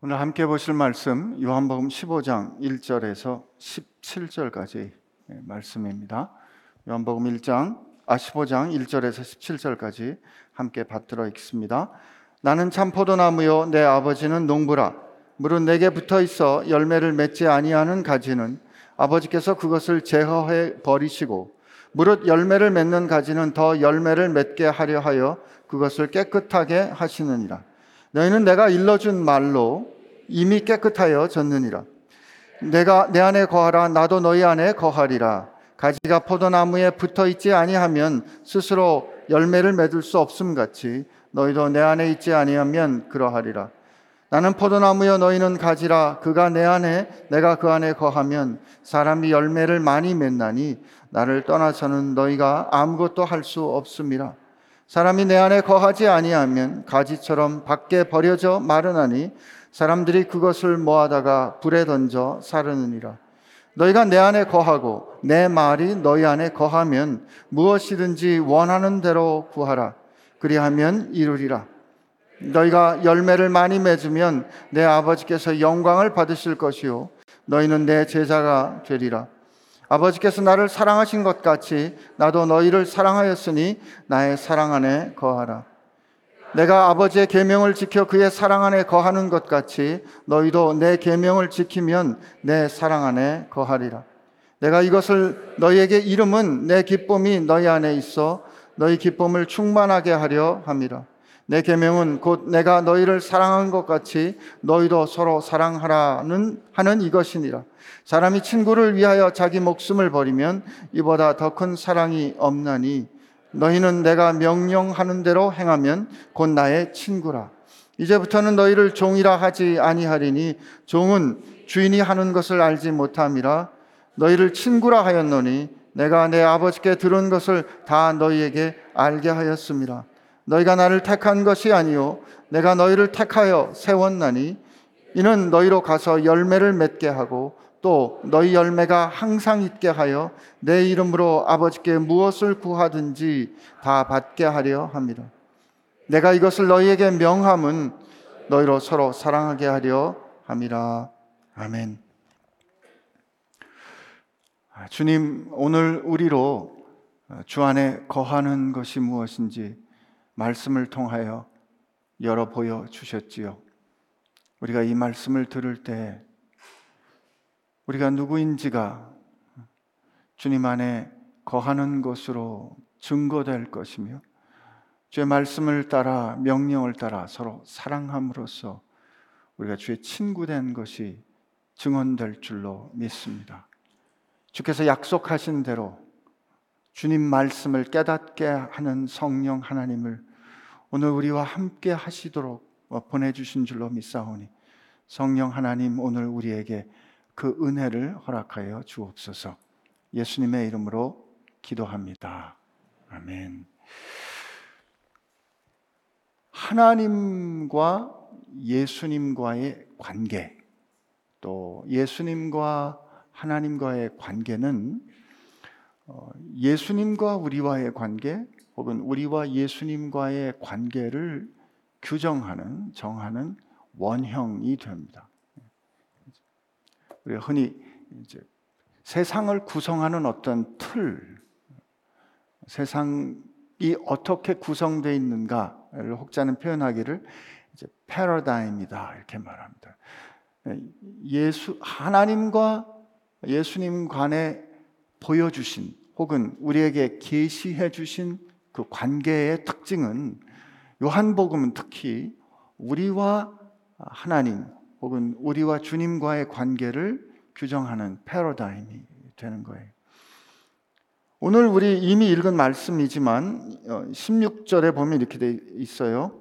오늘 함께 보실 말씀 요한복음 15장 1절에서 17절까지 말씀입니다. 요한복음 1장 아 15장 1절에서 17절까지 함께 받들어 읽습니다. 나는 참 포도나무요 내 아버지는 농부라 물은 내게 붙어 있어 열매를 맺지 아니하는 가지는 아버지께서 그것을 제거해 버리시고 무릇 열매를 맺는 가지는 더 열매를 맺게 하려 하여 그것을 깨끗하게 하시느니라. 너희는 내가 일러준 말로 이미 깨끗하여 졌느니라. 내가 내 안에 거하라 나도 너희 안에 거하리라. 가지가 포도나무에 붙어 있지 아니하면 스스로 열매를 맺을 수 없음 같이 너희도 내 안에 있지 아니하면 그러하리라. 나는 포도나무여 너희는 가지라 그가 내 안에 내가 그 안에 거하면 사람이 열매를 많이 맺나니 나를 떠나서는 너희가 아무것도 할 수 없음이라. 사람이 내 안에 거하지 아니하면 가지처럼 밖에 버려져 마르나니 사람들이 그것을 모아다가 불에 던져 사르느니라. 너희가 내 안에 거하고 내 말이 너희 안에 거하면 무엇이든지 원하는 대로 구하라. 그리하면 이루리라. 너희가 열매를 많이 맺으면 내 아버지께서 영광을 받으실 것이요. 너희는 내 제자가 되리라. 아버지께서 나를 사랑하신 것 같이 나도 너희를 사랑하였으니 나의 사랑 안에 거하라. 내가 아버지의 계명을 지켜 그의 사랑 안에 거하는 것 같이 너희도 내 계명을 지키면 내 사랑 안에 거하리라. 내가 이것을 너희에게 이름은 내 기쁨이 너희 안에 있어 너희 기쁨을 충만하게 하려 함이라. 내 계명은 곧 내가 너희를 사랑한 것 같이 너희도 서로 사랑하라는 하는 이것이니라. 사람이 친구를 위하여 자기 목숨을 버리면 이보다 더 큰 사랑이 없나니 너희는 내가 명령하는 대로 행하면 곧 나의 친구라. 이제부터는 너희를 종이라 하지 아니하리니 종은 주인이 하는 것을 알지 못함이라 너희를 친구라 하였노니 내가 내 아버지께 들은 것을 다 너희에게 알게 하였습니다. 너희가 나를 택한 것이 아니요 내가 너희를 택하여 세웠나니 이는 너희로 가서 열매를 맺게 하고 또 너희 열매가 항상 있게 하여 내 이름으로 아버지께 무엇을 구하든지 다 받게 하려 합니다. 내가 이것을 너희에게 명함은 너희로 서로 사랑하게 하려 함이라. 아멘. 아, 주님, 오늘 우리로 주 안에 거하는 것이 무엇인지 말씀을 통하여 열어 보여 주셨지요. 우리가 이 말씀을 들을 때 우리가 누구인지가 주님 안에 거하는 것으로 증거될 것이며 주의 말씀을 따라 명령을 따라 서로 사랑함으로써 우리가 주의 친구 된 것이 증언될 줄로 믿습니다. 주께서 약속하신 대로 주님 말씀을 깨닫게 하는 성령 하나님을 오늘 우리와 함께 하시도록 보내주신 줄로 믿사오니 성령 하나님 오늘 우리에게 그 은혜를 허락하여 주옵소서. 예수님의 이름으로 기도합니다. 아멘. 하나님과 예수님과의 관계, 또 예수님과 하나님과의 관계는 어, 예수님과 우리와의 관계, 혹은 우리와 예수님과의 관계를 규정하는, 정하는 원형이 됩니다. 우리가 흔히 이제 세상을 구성하는 어떤 틀, 세상이 어떻게 구성되어 있는가를 혹자는 표현하기를 이제 패러다임이다 이렇게 말합니다. 예수 하나님과 예수님 간에 보여주신 혹은 우리에게 계시해 주신 그 관계의 특징은 요한복음은 특히 우리와 하나님 혹은 우리와 주님과의 관계를 규정하는 패러다임이 되는 거예요. 오늘 우리 이미 읽은 말씀이지만 16절에 어, 보면 이렇게 돼 있어요.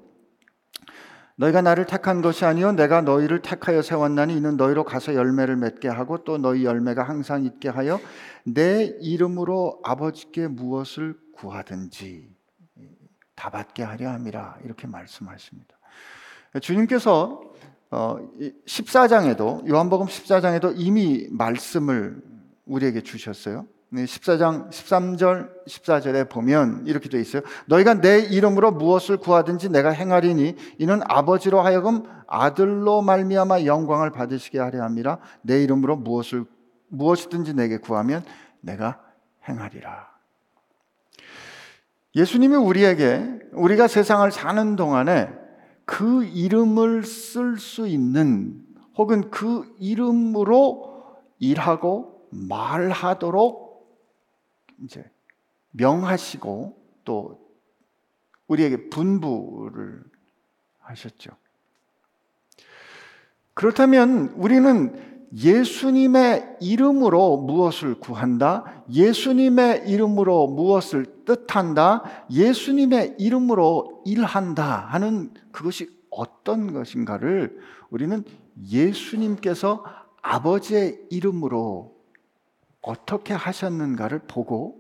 너희가 나를 택한 것이 아니요 내가 너희를 택하여 세웠나니 이는 너희로 가서 열매를 맺게 하고 또 너희 열매가 항상 있게 하여 내 이름으로 아버지께 무엇을 구하든지 다 받게 하려 함이라 이렇게 말씀하십니다. 주님께서 14장에도 어, 요한복음 14장에도 이미 말씀을 우리에게 주셨어요. 14장 13절 14절에 보면 이렇게 되어 있어요. 너희가 내 이름으로 무엇을 구하든지 내가 행하리니 이는 아버지로 하여금 아들로 말미암아 영광을 받으시게 하려 함이라 내 이름으로 무엇을 무엇이든지 내게 구하면 내가 행하리라. 예수님이 우리에게 우리가 세상을 사는 동안에 그 이름을 쓸 수 있는 혹은 그 이름으로 일하고 말하도록 이제 명하시고 또 우리에게 분부를 하셨죠. 그렇다면 우리는 예수님의 이름으로 무엇을 구한다? 예수님의 이름으로 무엇을 뜻한다? 예수님의 이름으로 일한다 하는 그것이 어떤 것인가를 우리는 예수님께서 아버지의 이름으로 어떻게 하셨는가를 보고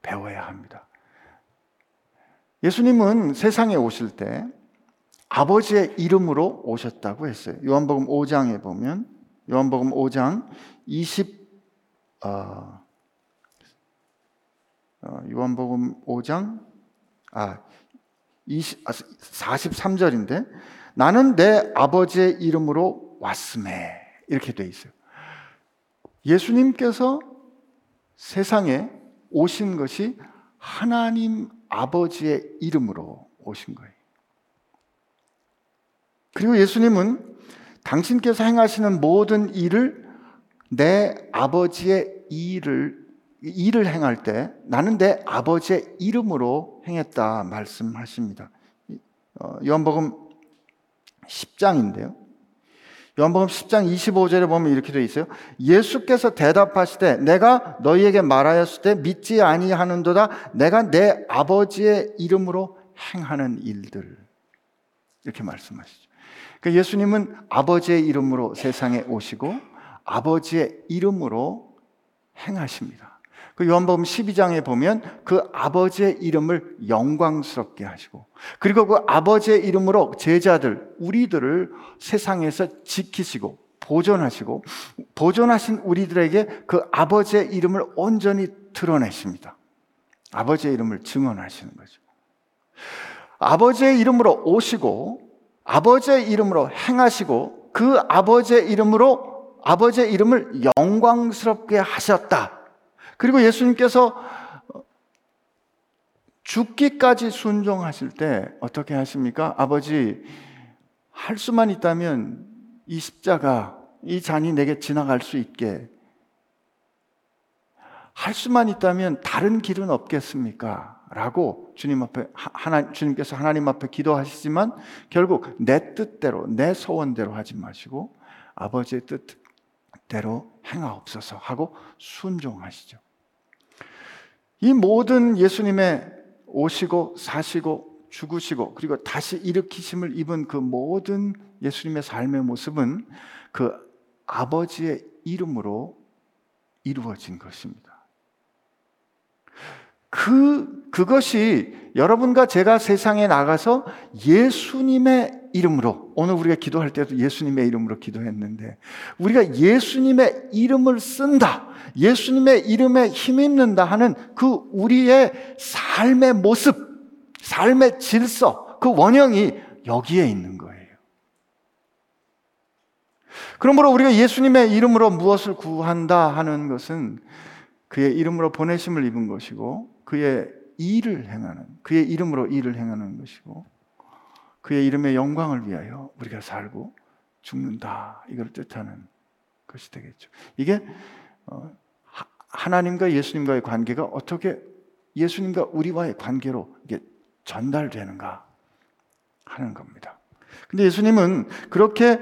배워야 합니다. 예수님은 세상에 오실 때 아버지의 이름으로 오셨다고 했어요. 요한복음 5장에 보면 요한복음 5장 20 어, 어, 요한복음 5장 아 20, 43절인데 아, 나는 내 아버지의 이름으로 왔음에 이렇게 돼 있어요. 예수님께서 세상에 오신 것이 하나님 아버지의 이름으로 오신 거예요. 그리고 예수님은 당신께서 행하시는 모든 일을 내 아버지의 일을 일을 행할 때 나는 내 아버지의 이름으로 행했다 말씀하십니다. 어, 요한복음 10장인데요. 요한복음 10장 25절에 보면 이렇게 되어 있어요. 예수께서 대답하시되 내가 너희에게 말하였을 때 믿지 아니하는도다 내가 내 아버지의 이름으로 행하는 일들 이렇게 말씀하시죠. 그러니까 예수님은 아버지의 이름으로 세상에 오시고 아버지의 이름으로 행하십니다. 그 요한복음 12장에 보면 그 아버지의 이름을 영광스럽게 하시고 그리고 그 아버지의 이름으로 제자들 우리들을 세상에서 지키시고 보존하시고 보존하신 우리들에게 그 아버지의 이름을 온전히 드러내십니다. 아버지의 이름을 증언하시는 거죠. 아버지의 이름으로 오시고 아버지의 이름으로 행하시고 그 아버지의 이름으로 아버지의 이름을 영광스럽게 하셨다. 그리고 예수님께서 죽기까지 순종하실 때 어떻게 하십니까? 아버지, 할 수만 있다면 이 십자가, 이 잔이 내게 지나갈 수 있게 할 수만 있다면 다른 길은 없겠습니까? 라고 주님 앞에 하나 주님께서 하나님 앞에 기도하시지만 결국 내 뜻대로 내 소원대로 하지 마시고 아버지의 뜻대로 행하옵소서 하고 순종하시죠. 이 모든 예수님의 오시고 사시고 죽으시고 그리고 다시 일으키심을 입은 그 모든 예수님의 삶의 모습은 그 아버지의 이름으로 이루어진 것입니다. 그, 그것이 여러분과 제가 세상에 나가서 예수님의 이름으로, 오늘 우리가 기도할 때도 예수님의 이름으로 기도했는데, 우리가 예수님의 이름을 쓴다. 예수님의 이름에 힘입는다 하는 그 우리의 삶의 모습, 삶의 질서, 그 원형이 여기에 있는 거예요. 그러므로 우리가 예수님의 이름으로 무엇을 구한다 하는 것은 그의 이름으로 보내심을 입은 것이고 그의 일을 행하는 그의 이름으로 일을 행하는 것이고 그의 이름의 영광을 위하여 우리가 살고 죽는다 이걸 뜻하는 것이 되겠죠. 이게 어, 하나님과 예수님과의 관계가 어떻게 예수님과 우리와의 관계로 이게 전달되는가 하는 겁니다. 근데 예수님은 그렇게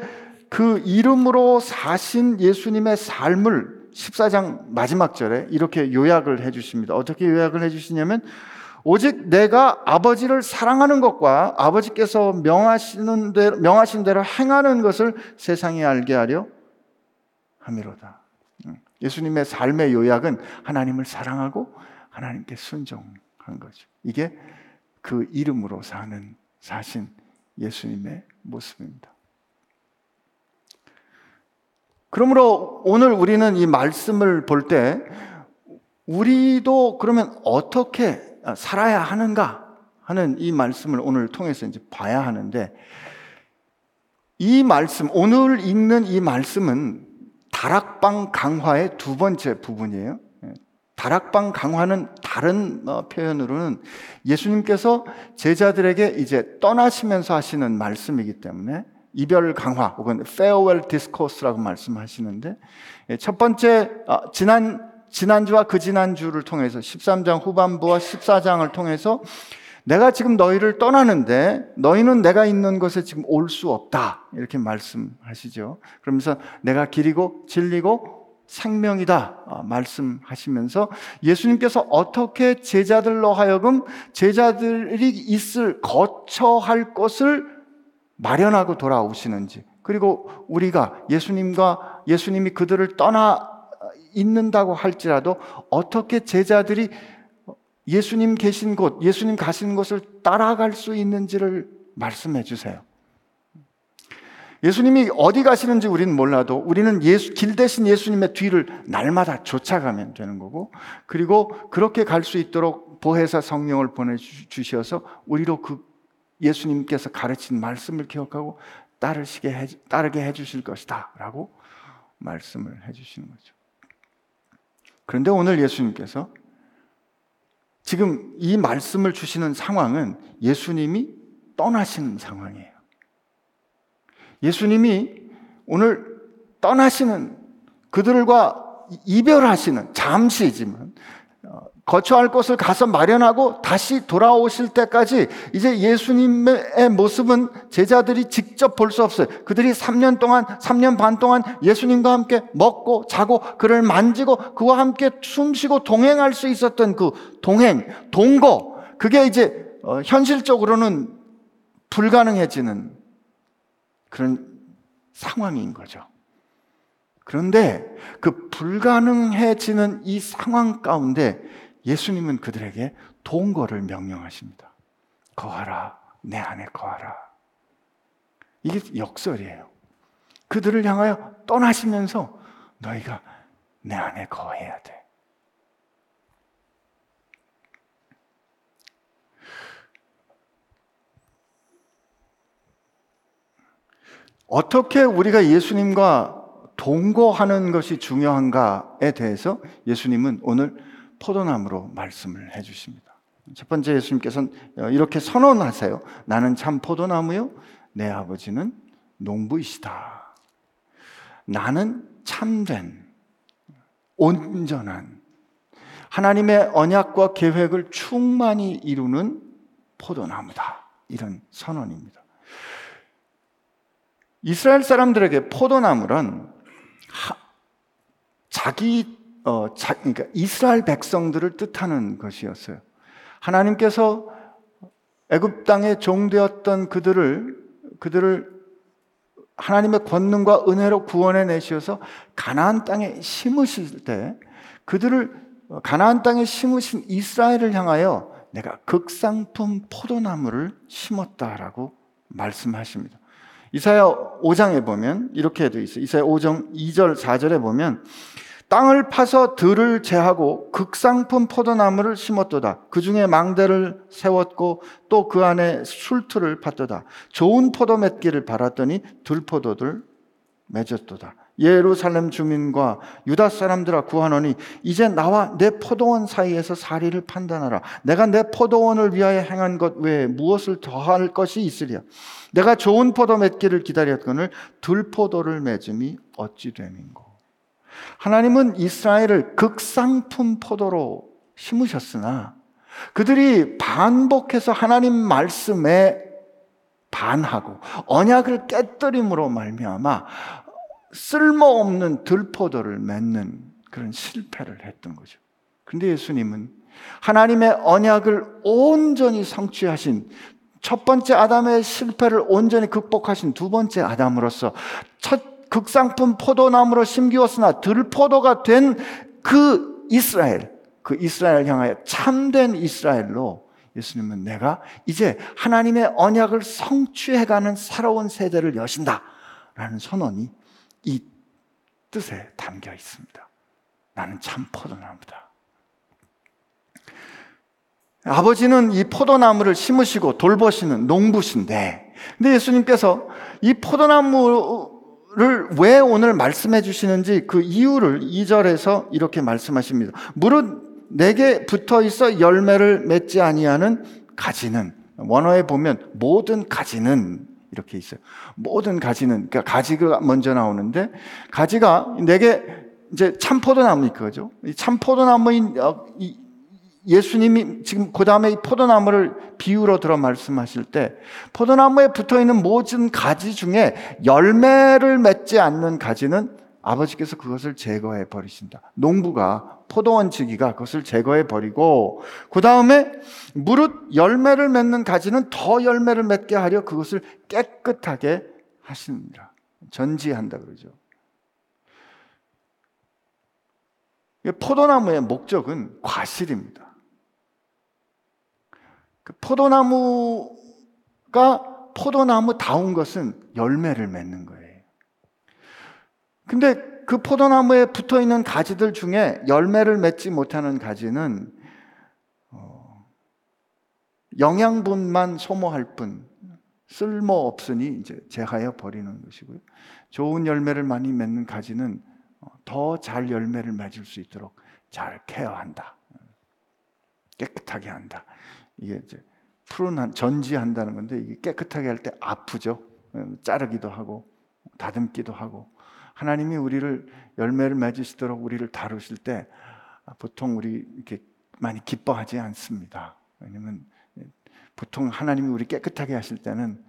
그 이름으로 사신 예수님의 삶을 14장 마지막 절에 이렇게 요약을 해 주십니다. 어떻게 요약을 해 주시냐면 오직 내가 아버지를 사랑하는 것과 아버지께서 명하시는 대로, 명하신 대로 행하는 것을 세상에 알게 하려 함이로다. 예수님의 삶의 요약은 하나님을 사랑하고 하나님께 순종한 거죠. 이게 그 이름으로 사는 사신 예수님의 모습입니다. 그러므로 오늘 우리는 이 말씀을 볼 때 우리도 그러면 어떻게 살아야 하는가 하는 이 말씀을 오늘 통해서 이제 봐야 하는데 이 말씀, 오늘 읽는 이 말씀은 다락방 강화의 두 번째 부분이에요. 예. 다락방 강화는 다른 어, 표현으로는 예수님께서 제자들에게 이제 떠나시면서 하시는 말씀이기 때문에 이별 강화 혹은 farewell discourse라고 말씀하시는데 예, 첫 번째 아, 지난 지난주와 그 지난주를 통해서 13장 후반부와 14장을 통해서 내가 지금 너희를 떠나는데 너희는 내가 있는 곳에 지금 올 수 없다. 이렇게 말씀하시죠. 그러면서 내가 길이고 진리고 생명이다. 아, 말씀하시면서 예수님께서 어떻게 제자들로 하여금 제자들이 있을 거처할 것을 마련하고 돌아오시는지 그리고 우리가 예수님과 예수님이 그들을 떠나 있는다고 할지라도 어떻게 제자들이 예수님 계신 곳, 예수님 가신 곳을 따라갈 수 있는지를 말씀해 주세요. 예수님이 어디 가시는지 우리는 몰라도 우리는 예수, 길 대신 예수님의 뒤를 날마다 쫓아가면 되는 거고 그리고 그렇게 갈 수 있도록 보혜사 성령을 보내주셔서 우리로 그 예수님께서 가르친 말씀을 기억하고 따르시게 해, 따르게 해주실 것이다 라고 말씀을 해주시는 거죠. 그런데 오늘 예수님께서 지금 이 말씀을 주시는 상황은 예수님이 떠나시는 상황이에요. 예수님이 오늘 떠나시는 그들과 이별하시는 잠시지만 거처할 곳을 가서 마련하고 다시 돌아오실 때까지 이제 예수님의 모습은 제자들이 직접 볼 수 없어요. 그들이 3년 동안, 3년 반 동안 예수님과 함께 먹고 자고 그를 만지고 그와 함께 숨쉬고 동행할 수 있었던 그 동행, 동거, 그게 이제 어, 현실적으로는 불가능해지는 그런 상황인 거죠. 그런데 그 불가능해지는 이 상황 가운데 예수님은 그들에게 동거를 명령하십니다. 거하라, 내 안에 거하라. 이게 역설이에요. 그들을 향하여 떠나시면서 너희가 내 안에 거해야 돼. 어떻게 우리가 예수님과 동거하는 것이 중요한가에 대해서 예수님은 오늘 포도나무로 말씀을 해 주십니다. 첫 번째 예수님께서는 이렇게 선언하세요. 나는 참 포도나무요. 내 아버지는 농부이시다. 나는 참된, 온전한, 하나님의 언약과 계획을 충만히 이루는 포도나무다. 이런 선언입니다. 이스라엘 사람들에게 포도나무란 자기 어, 자, 그러니까 이스라엘 백성들을 뜻하는 것이었어요. 하나님께서 애굽 땅에 종되었던 그들을 그들을 하나님의 권능과 은혜로 구원해 내셔서 가나안 땅에 심으실 때 그들을 가나안 땅에 심으신 이스라엘을 향하여 내가 극상품 포도나무를 심었다라고 말씀하십니다. 이사야 5장에 보면 이렇게 돼 있어요. 이사야 5장 2절 4절에 보면 땅을 파서 들을 제하고 극상품 포도나무를 심었도다. 그 중에 망대를 세웠고 또 그 안에 술틀을 팠도다. 좋은 포도 맺기를 바랐더니 들포도들 맺었도다. 예루살렘 주민과 유다 사람들아 구하노니 이제 나와 내 포도원 사이에서 사리를 판단하라. 내가 내 포도원을 위하여 행한 것 외에 무엇을 더할 것이 있으랴. 내가 좋은 포도 맺기를 기다렸거늘 들포도를 맺음이 어찌 됨인고. 하나님은 이스라엘을 극상품 포도로 심으셨으나 그들이 반복해서 하나님 말씀에 반하고 언약을 깨뜨림으로 말미암아 쓸모없는 들포도를 맺는 그런 실패를 했던 거죠. 근데 예수님은 하나님의 언약을 온전히 성취하신 첫 번째 아담의 실패를 온전히 극복하신 두 번째 아담으로서 첫 극상품 포도나무로 심기웠으나 들포도가 된 그 이스라엘, 그 이스라엘 향하여 참된 이스라엘로 예수님은 내가 이제 하나님의 언약을 성취해가는 새로운 세대를 여신다. 라는 선언이 이 뜻에 담겨 있습니다. 나는 참 포도나무다. 아버지는 이 포도나무를 심으시고 돌보시는 농부신데, 근데 예수님께서 이 포도나무 를왜 오늘 말씀해 주시는지 그 이유를 2절에서 이렇게 말씀하십니다. 무릇 내게 붙어 있어 열매를 맺지 아니하는 가지는 원어에 보면 모든 가지는 이렇게 있어요. 모든 가지는 그러니까 가지가 먼저 나오는데 가지가 내게 이제 참포도나무 그죠? 이 참포도나무인 어, 예수님이 지금 그 다음에 이 포도나무를 비유로 들어 말씀하실 때 포도나무에 붙어 있는 모든 가지 중에 열매를 맺지 않는 가지는 아버지께서 그것을 제거해 버리신다. 농부가 포도원 지기가 그것을 제거해 버리고 그 다음에 무릇 열매를 맺는 가지는 더 열매를 맺게 하려 그것을 깨끗하게 하십니다. 전지한다 그러죠. 포도나무의 목적은 과실입니다. 그 포도나무가 포도나무 다운 것은 열매를 맺는 거예요. 근데 그 포도나무에 붙어 있는 가지들 중에 열매를 맺지 못하는 가지는 어, 영양분만 소모할 뿐 쓸모 없으니 이제 제하여 버리는 것이고요. 좋은 열매를 많이 맺는 가지는 어, 더잘 열매를 맺을 수 있도록 잘 케어한다. 깨끗하게 한다. 이게 이제 푸른 전지한다는 건데 이게 깨끗하게 할 때 아프죠. 음, 자르기도 하고 다듬기도 하고 하나님이 우리를 열매를 맺으시도록 우리를 다루실 때 보통 우리 이렇게 많이 기뻐하지 않습니다. 왜냐면 보통 하나님이 우리 깨끗하게 하실 때는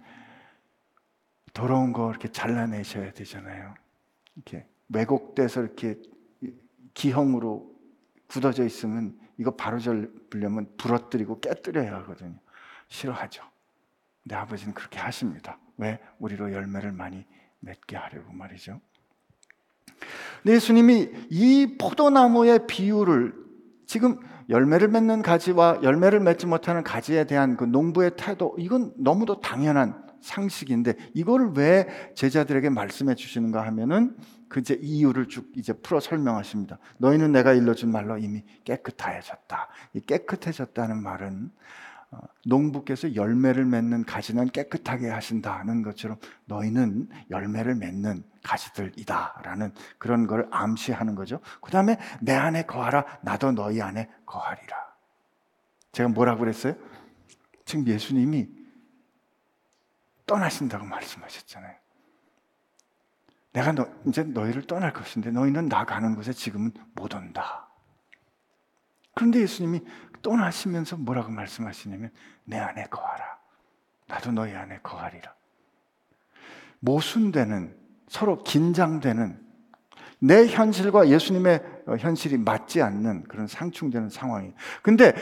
더러운 거 이렇게 잘라내셔야 되잖아요. 이렇게 왜곡돼서 이렇게 기형으로 굳어져 있으면 이거 바로 잡으려면 부러뜨리고 깨뜨려야 하거든요. 싫어하죠. 근데 아버지는 그렇게 하십니다. 왜? 우리로 열매를 많이 맺게 하려고 말이죠. 예수님이 이 포도나무의 비유를 지금 열매를 맺는 가지와 열매를 맺지 못하는 가지에 대한 그 농부의 태도, 이건 너무도 당연한 상식인데 이거를 왜 제자들에게 말씀해 주시는가 하면은 그 이제 이유를 쭉 이제 풀어 설명하십니다. 너희는 내가 일러준 말로 이미 깨끗하여졌다. 이 깨끗해졌다는 말은 어, 농부께서 열매를 맺는 가지는 깨끗하게 하신다는 것처럼 너희는 열매를 맺는 가지들이다라는 그런 걸 암시하는 거죠. 그 다음에 내 안에 거하라, 나도 너희 안에 거하리라. 제가 뭐라고 그랬어요? 지금 예수님이 떠나신다고 말씀하셨잖아요. 내가 너, 이제 너희를 떠날 것인데 너희는 나 가는 곳에 지금은 못 온다. 그런데 예수님이 떠나시면서 뭐라고 말씀하시냐면 내 안에 거하라. 나도 너희 안에 거하리라. 모순되는 서로 긴장되는 내 현실과 예수님의 현실이 맞지 않는 그런 상충되는 상황이. 근데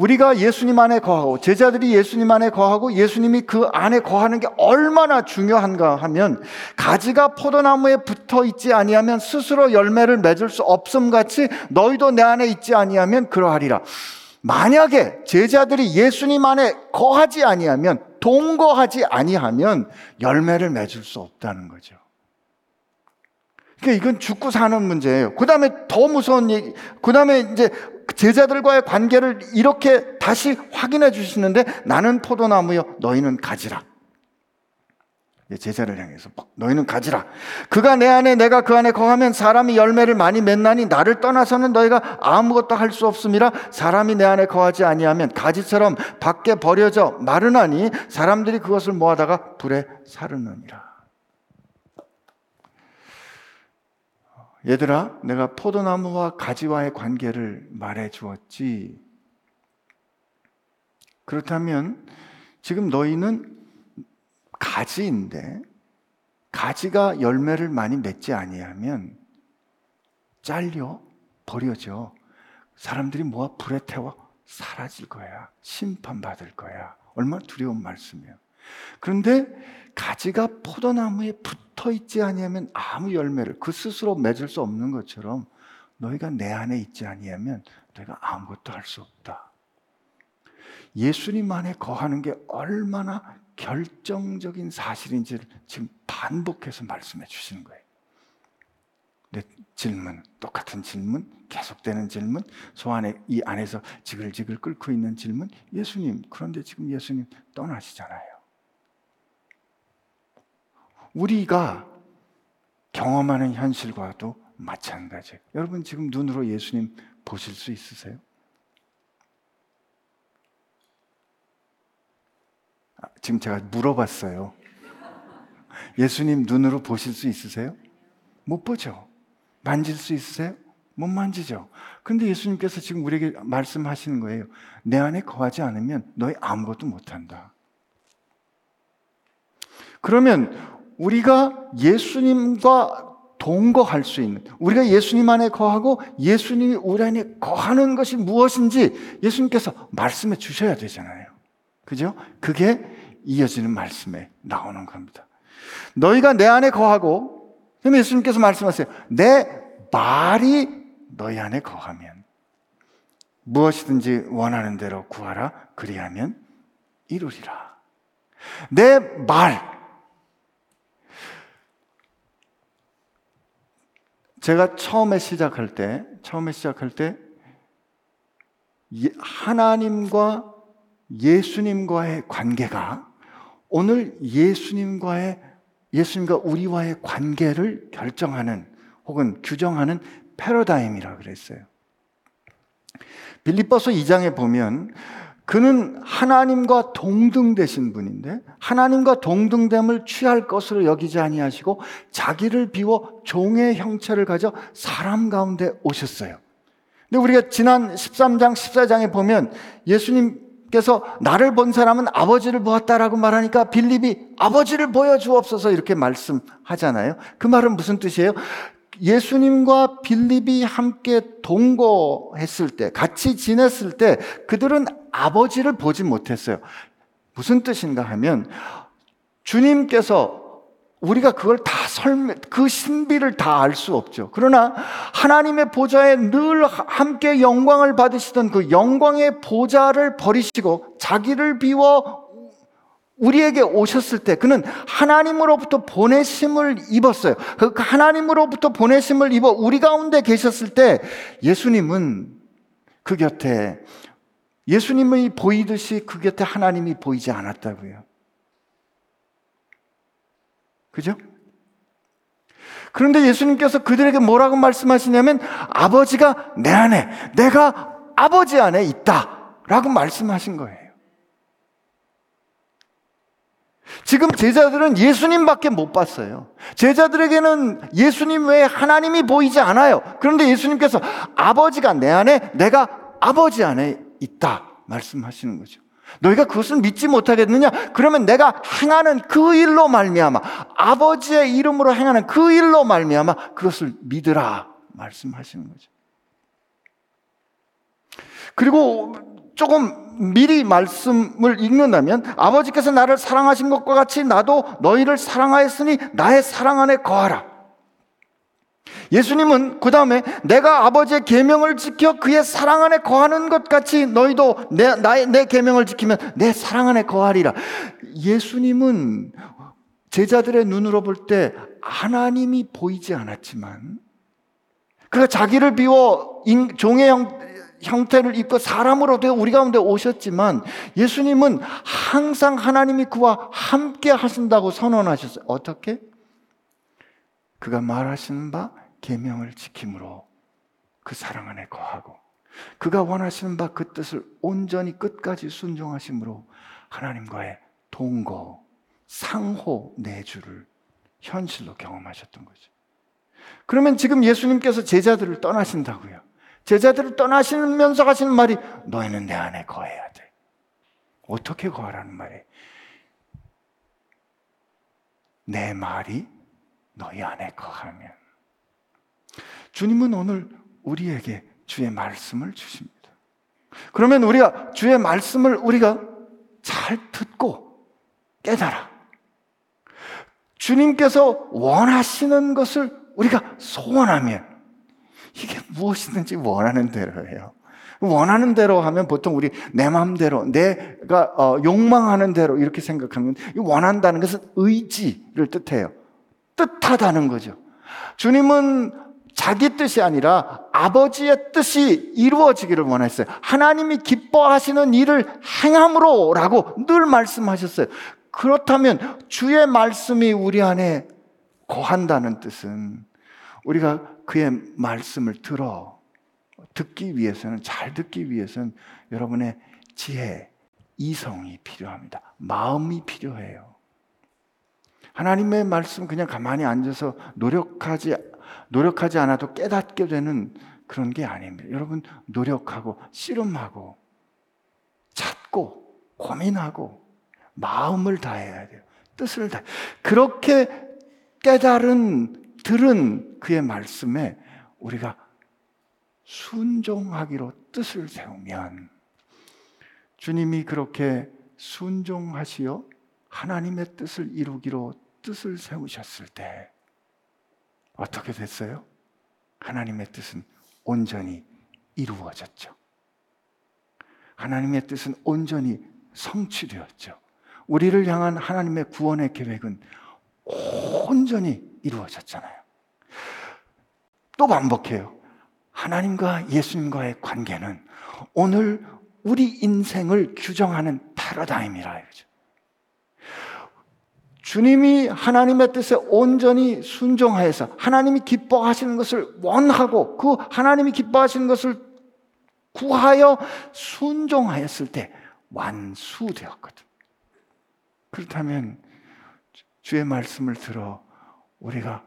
우리가 예수님 안에 거하고 제자들이 예수님 안에 거하고 예수님이 그 안에 거하는 게 얼마나 중요한가 하면 가지가 포도나무에 붙어 있지 아니하면 스스로 열매를 맺을 수 없음 같이 너희도 내 안에 있지 아니하면 그러하리라. 만약에 제자들이 예수님 안에 거하지 아니하면 동거하지 아니하면 열매를 맺을 수 없다는 거죠. 그러니까 이건 죽고 사는 문제예요. 그 다음에 더 무서운 얘기, 그 다음에 이제 제자들과의 관계를 이렇게 다시 확인해 주시는데 나는 포도나무요, 너희는 가지라. 제자를 향해서 너희는 가지라. 그가 내 안에 내가 그 안에 거하면 사람이 열매를 많이 맺나니 나를 떠나서는 너희가 아무것도 할 수 없음이라 사람이 내 안에 거하지 아니하면 가지처럼 밖에 버려져 마르나니 사람들이 그것을 모아다가 불에 사르느니라. 얘들아, 내가 포도나무와 가지와의 관계를 말해 주었지. 그렇다면 지금 너희는 가지인데 가지가 열매를 많이 맺지 아니하면 잘려 버려져. 사람들이 모아 불에 태워 사라질 거야. 심판받을 거야. 얼마나 두려운 말씀이에요. 그런데 가지가 포도나무에 붙 어 있지 아니하면 아무 열매를 그 스스로 맺을 수 없는 것처럼 너희가 내 안에 있지 아니하면 너희가 아무것도 할 수 없다. 예수님 안에 거하는 게 얼마나 결정적인 사실인지를 지금 반복해서 말씀해 주시는 거예요. 내 질문, 똑같은 질문, 계속되는 질문, 소 안에 이 안에서 지글지글 끓고 있는 질문. 예수님, 그런데 지금 예수님 떠나시잖아요. 우리가 경험하는 현실과도 마찬가지예요. 여러분 지금 눈으로 예수님 보실 수 있으세요? 아, 지금 제가 물어봤어요. 예수님 눈으로 보실 수 있으세요? 못 보죠. 만질 수 있으세요? 못 만지죠. 근데 예수님께서 지금 우리에게 말씀하시는 거예요. 내 안에 거하지 않으면 너희 아무것도 못한다. 그러면 우리가 예수님과 동거할 수 있는 우리가 예수님 안에 거하고 예수님이 우리 안에 거하는 것이 무엇인지 예수님께서 말씀해 주셔야 되잖아요. 그죠? 그게 이어지는 말씀에 나오는 겁니다. 너희가 내 안에 거하고 예수님께서 말씀하세요. 내 말이 너희 안에 거하면 무엇이든지 원하는 대로 구하라 그리하면 이루리라. 내 말, 제가 처음에 시작할 때, 처음에 시작할 때, 하나님과 예수님과의 관계가 오늘 예수님과의, 예수님과 우리와의 관계를 결정하는 혹은 규정하는 패러다임이라 그랬어요. 빌립보서 2장에 보면 그는 하나님과 동등되신 분인데 하나님과 동등됨을 취할 것으로 여기지 아니하시고 자기를 비워 종의 형체를 가져 사람 가운데 오셨어요. 근데 우리가 지난 13장 14장에 보면 예수님께서 나를 본 사람은 아버지를 보았다라고 말하니까 빌립이 아버지를 보여 주옵소서 이렇게 말씀하잖아요. 그 말은 무슨 뜻이에요? 예수님과 빌립이 함께 동거했을 때, 같이 지냈을 때, 그들은 아버지를 보지 못했어요. 무슨 뜻인가 하면, 주님께서 우리가 그걸 다 설명, 그 신비를 다 알 수 없죠. 그러나 하나님의 보좌에 늘 함께 영광을 받으시던 그 영광의 보좌를 버리시고 자기를 비워 우리에게 오셨을 때 그는 하나님으로부터 보내심을 입었어요. 그 하나님으로부터 보내심을 입어 우리 가운데 계셨을 때 예수님은 그 곁에 예수님이 보이듯이 그 곁에 하나님이 보이지 않았다고요. 그죠? 그런데 예수님께서 그들에게 뭐라고 말씀하시냐면 아버지가 내 안에, 내가 아버지 안에 있다. 라고 말씀하신 거예요. 지금 제자들은 예수님밖에 못 봤어요. 제자들에게는 예수님 외에 하나님이 보이지 않아요. 그런데 예수님께서 아버지가 내 안에, 내가 아버지 안에 있다. 말씀하시는 거죠. 너희가 그것을 믿지 못하겠느냐? 그러면 내가 행하는 그 일로 말미암아 아버지의 이름으로 행하는 그 일로 말미암아 그것을 믿으라 말씀하시는 거죠. 그리고 조금 미리 말씀을 읽는다면 아버지께서 나를 사랑하신 것과 같이 나도 너희를 사랑하였으니 나의 사랑 안에 거하라. 예수님은 그 다음에 내가 아버지의 계명을 지켜 그의 사랑 안에 거하는 것 같이 너희도 내 나의 내 계명을 지키면 내 사랑 안에 거하리라. 예수님은 제자들의 눈으로 볼 때 하나님이 보이지 않았지만 그가 자기를 비워 종의 형, 형태를 입고 사람으로 되어 우리 가운데 오셨지만 예수님은 항상 하나님이 그와 함께 하신다고 선언하셨어요. 어떻게? 그가 말하시는 바 계명을 지킴으로 그 사랑 안에 거하고 그가 원하시는 바 그 뜻을 온전히 끝까지 순종하심으로 하나님과의 동거, 상호 내주를 현실로 경험하셨던 거죠. 그러면 지금 예수님께서 제자들을 떠나신다고요. 제자들을 떠나시면서 하시는 말이 너희는 내 안에 거해야 돼. 어떻게 거하라는 말이에요? 내 말이 너희 안에 거하면. 주님은 오늘 우리에게 주의 말씀을 주십니다. 그러면 우리가 주의 말씀을 우리가 잘 듣고 깨달아. 주님께서 원하시는 것을 우리가 소원하면 이게 무엇이든지 원하는 대로예요. 원하는 대로 하면 보통 우리 내 마음대로 내가 어, 욕망하는 대로 이렇게 생각하면 원한다는 것은 의지를 뜻해요. 뜻하다는 거죠. 주님은 자기 뜻이 아니라 아버지의 뜻이 이루어지기를 원했어요. 하나님이 기뻐하시는 일을 행함으로 라고 늘 말씀하셨어요. 그렇다면 주의 말씀이 우리 안에 거한다는 뜻은 우리가 그의 말씀을 들어 듣기 위해서는 잘 듣기 위해서는 여러분의 지혜, 이성이 필요합니다. 마음이 필요해요. 하나님의 말씀 그냥 가만히 앉아서 노력하지 노력하지 않아도 깨닫게 되는 그런 게 아닙니다. 여러분 노력하고 씨름하고 찾고 고민하고 마음을 다해야 돼요. 뜻을 다 그렇게 깨달은 들은 그의 말씀에 우리가 순종하기로 뜻을 세우면 주님이 그렇게 순종하시어 하나님의 뜻을 이루기로 뜻을 세우셨을 때 어떻게 됐어요? 하나님의 뜻은 온전히 이루어졌죠. 하나님의 뜻은 온전히 성취되었죠. 우리를 향한 하나님의 구원의 계획은 온전히 이루어졌잖아요. 또 반복해요. 하나님과 예수님과의 관계는 오늘 우리 인생을 규정하는 패러다임이라 이거죠. 주님이 하나님의 뜻에 온전히 순종하여서 하나님이 기뻐하시는 것을 원하고 그 하나님이 기뻐하시는 것을 구하여 순종하였을 때 완수되었거든. 그렇다면 주의 말씀을 들어 우리가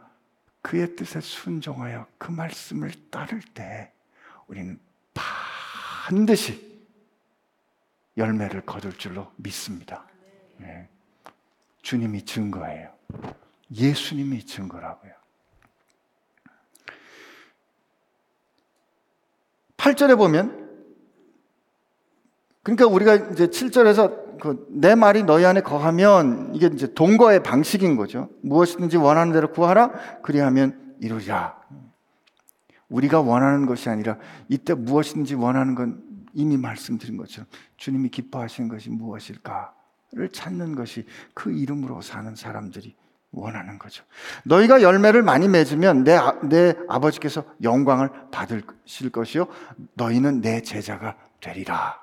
그의 뜻에 순종하여 그 말씀을 따를 때 우리는 반드시 열매를 거둘 줄로 믿습니다. 네. 주님이 증거예요. 예수님이 증거라고요. 8절에 보면 그러니까 우리가 이제 7절에서 그 내 말이 너희 안에 거하면 이게 이제 동거의 방식인 거죠. 무엇이든지 원하는 대로 구하라 그리하면 이루리라. 우리가 원하는 것이 아니라 이때 무엇이든지 원하는 건 이미 말씀드린 것처럼 주님이 기뻐하시는 것이 무엇일까 를 찾는 것이 그 이름으로 사는 사람들이 원하는 거죠. 너희가 열매를 많이 맺으면 내, 내 아버지께서 영광을 받으실 것이요. 너희는 내 제자가 되리라.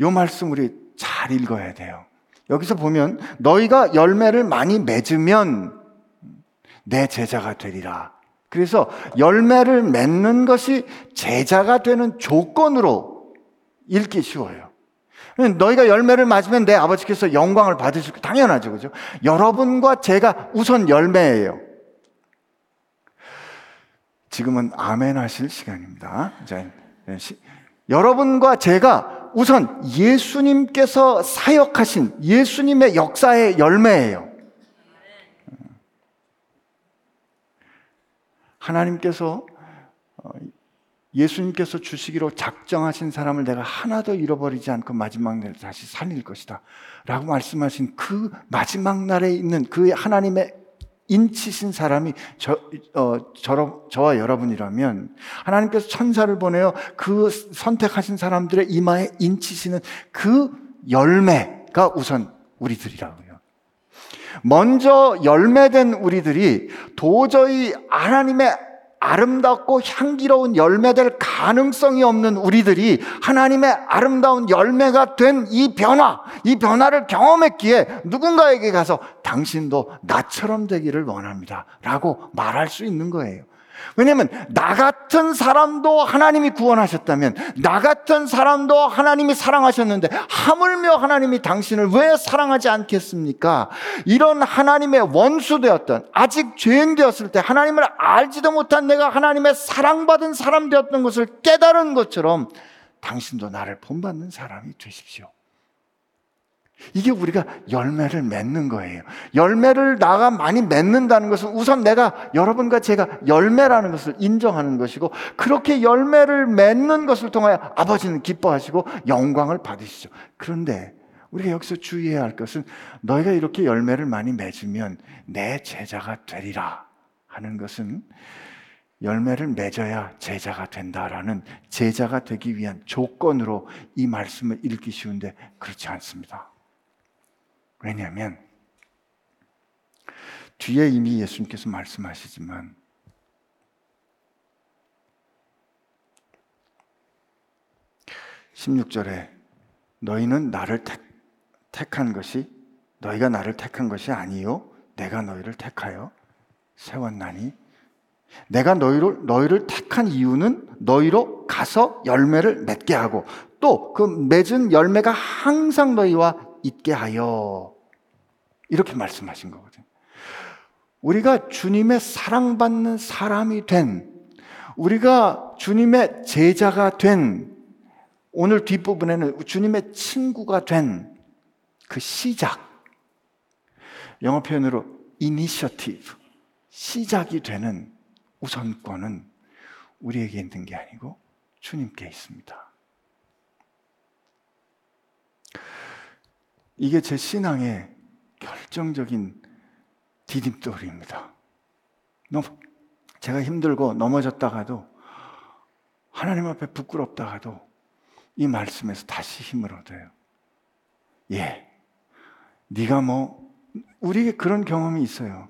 요 말씀 우리 잘 읽어야 돼요. 여기서 보면 너희가 열매를 많이 맺으면 내 제자가 되리라. 그래서 열매를 맺는 것이 제자가 되는 조건으로 읽기 쉬워요. 너희가 열매를 맞으면 내 아버지께서 영광을 받으실 거 당연하죠. 그죠? 여러분과 제가 우선 열매예요. 지금은 아멘 하실 시간입니다. 자, 시, 여러분과 제가 우선 예수님께서 사역하신 예수님의 역사의 열매예요. 하나님께서 어, 예수님께서 주시기로 작정하신 사람을 내가 하나도 잃어버리지 않고 마지막 날에 다시 살릴 것이다. 라고 말씀하신 그 마지막 날에 있는 그 하나님의 인치신 사람이 저, 어, 저, 저와 여러분이라면 하나님께서 천사를 보내어 그 선택하신 사람들의 이마에 인치시는 그 열매가 우선 우리들이라고요. 먼저 열매된 우리들이 도저히 하나님의 아름답고 향기로운 열매될 가능성이 없는 우리들이 하나님의 아름다운 열매가 된 이 변화, 이 변화를 경험했기에 누군가에게 가서 당신도 나처럼 되기를 원합니다. 라고 말할 수 있는 거예요. 왜냐하면 나 같은 사람도 하나님이 구원하셨다면 나 같은 사람도 하나님이 사랑하셨는데 하물며 하나님이 당신을 왜 사랑하지 않겠습니까? 이런 하나님의 원수 되었던 아직 죄인 되었을 때 하나님을 알지도 못한 내가 하나님의 사랑받은 사람 되었던 것을 깨달은 것처럼 당신도 나를 본받는 사람이 되십시오. 이게 우리가 열매를 맺는 거예요. 열매를 나가 많이 맺는다는 것은 우선 내가 여러분과 제가 열매라는 것을 인정하는 것이고 그렇게 열매를 맺는 것을 통하여 아버지는 기뻐하시고 영광을 받으시죠. 그런데 우리가 여기서 주의해야 할 것은 너희가 이렇게 열매를 많이 맺으면 내 제자가 되리라 하는 것은 열매를 맺어야 제자가 된다라는 제자가 되기 위한 조건으로 이 말씀을 읽기 쉬운데 그렇지 않습니다. 왜냐하면 뒤에 이미 예수님께서 말씀하시지만 (16절에) 너희는 나를 택, 택한 것이 너희가 나를 택한 것이 아니요 내가 너희를 택하여 세웠나니. 내가 너희를 너희를 택한 이유는 너희로 가서 열매를 맺게 하고 또 그 맺은 열매가 항상 너희와 있게 하여 이렇게 말씀하신 거거든요. 우리가 주님의 사랑받는 사람이 된 우리가 주님의 제자가 된 오늘 뒷부분에는 주님의 친구가 된 그 시작 영어 표현으로 이니셔티브 시작이 되는 우선권은 우리에게 있는 게 아니고 주님께 있습니다. 이게 제 신앙의 결정적인 디딤돌입니다. 너무 제가 힘들고 넘어졌다가도 하나님 앞에 부끄럽다가도 이 말씀에서 다시 힘을 얻어요. 예. 네가 뭐 우리에게 그런 경험이 있어요.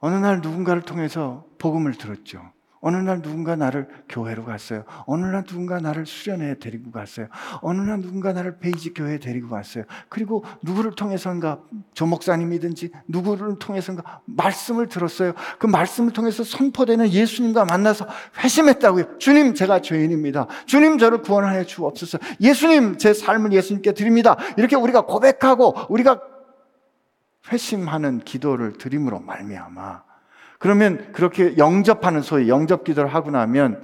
어느 날 누군가를 통해서 복음을 들었죠. 어느 날 누군가 나를 교회로 갔어요. 어느 날 누군가 나를 수련회에 데리고 갔어요. 어느 날 누군가 나를 베이지 교회에 데리고 갔어요. 그리고 누구를 통해서인가 조 목사님이든지 누구를 통해서인가 말씀을 들었어요. 그 말씀을 통해서 선포되는 예수님과 만나서 회심했다고요. 주님 제가 죄인입니다. 주님 저를 구원하여 주옵소서. 예수님 제 삶을 예수님께 드립니다. 이렇게 우리가 고백하고 우리가 회심하는 기도를 드림으로 말미암아 그러면 그렇게 영접하는 소위 영접 기도를 하고 나면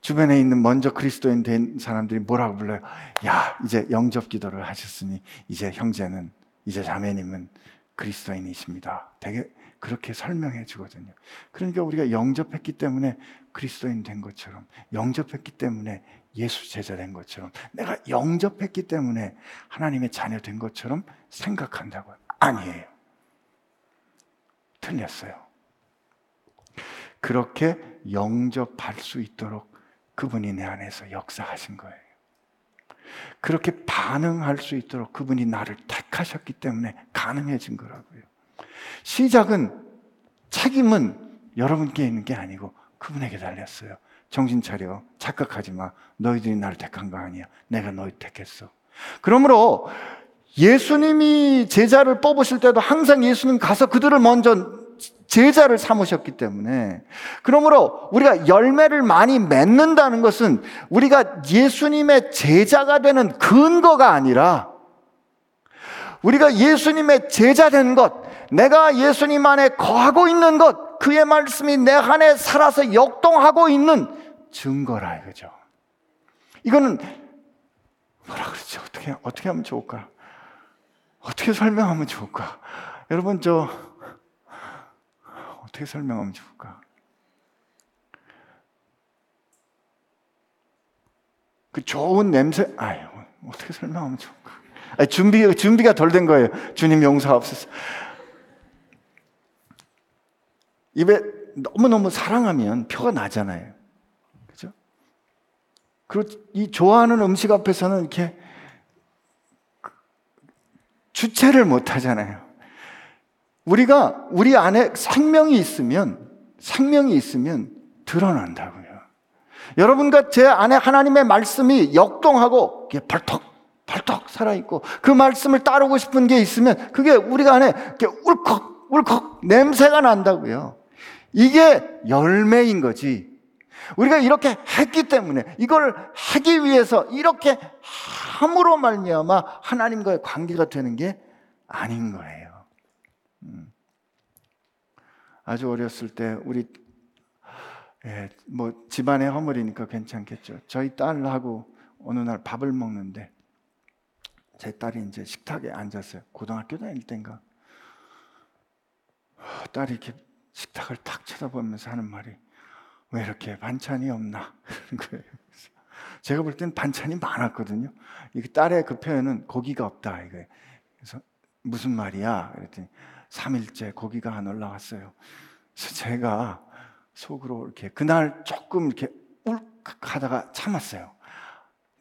주변에 있는 먼저 그리스도인 된 사람들이 뭐라고 불러요? 야, 이제 영접 기도를 하셨으니 이제 형제는 이제 자매님은 그리스도인이십니다. 되게 그렇게 설명해 주거든요. 그러니까 우리가 영접했기 때문에 그리스도인 된 것처럼 영접했기 때문에 예수 제자 된 것처럼 내가 영접했기 때문에 하나님의 자녀 된 것처럼 생각한다고요. 아니에요. 틀렸어요. 그렇게 영접할 수 있도록 그분이 내 안에서 역사하신 거예요. 그렇게 반응할 수 있도록 그분이 나를 택하셨기 때문에 가능해진 거라고요. 시작은 책임은 여러분께 있는 게 아니고 그분에게 달렸어요. 정신 차려. 착각하지 마. 너희들이 나를 택한 거 아니야. 내가 너희 택했어. 그러므로 예수님이 제자를 뽑으실 때도 항상 예수님 가서 그들을 먼저 제자를 삼으셨기 때문에 그러므로 우리가 열매를 많이 맺는다는 것은 우리가 예수님의 제자가 되는 근거가 아니라 우리가 예수님의 제자 된 것, 내가 예수님 안에 거하고 있는 것, 그의 말씀이 내 안에 살아서 역동하고 있는 증거라 이거죠. 이거는 뭐라 그러지? 어떻게 어떻게 하면 좋을까? 어떻게 설명하면 좋을까? 여러분 저 어떻게 설명하면 좋을까? 그 좋은 냄새, 아유, 어떻게 설명하면 좋을까? 아니, 준비, 준비가 덜 된 거예요. 주님 용서하옵소서. 입에 너무너무 사랑하면 표가 나잖아요. 그죠? 그리고 이 좋아하는 음식 앞에서는 이렇게 주체를 못 하잖아요. 우리가 우리 안에 생명이 있으면 생명이 있으면 드러난다고요. 여러분과 제 안에 하나님의 말씀이 역동하고 벌떡 벌떡 살아 있고 그 말씀을 따르고 싶은 게 있으면 그게 우리가 안에 이렇게 울컥 울컥 냄새가 난다고요. 이게 열매인 거지. 우리가 이렇게 했기 때문에 이걸 하기 위해서 이렇게 함으로 말미암아 하나님과의 관계가 되는 게 아닌 거예요. 음. 아주 어렸을 때 우리 예, 뭐 집안의 허물이니까 괜찮겠죠. 저희 딸하고 어느 날 밥을 먹는데 제 딸이 이제 식탁에 앉았어요. 고등학교 다닐 때인가. 딸이 이렇게 식탁을 탁 쳐다보면서 하는 말이 왜 이렇게 반찬이 없나 거예요. 제가 볼 땐 반찬이 많았거든요. 이 딸의 그 표현은 고기가 없다 이거예요. 그래서 무슨 말이야? 그랬더니 3일째 고기가 안 올라왔어요. 그래서 제가 속으로 이렇게 그날 조금 이렇게 울컥하다가 참았어요.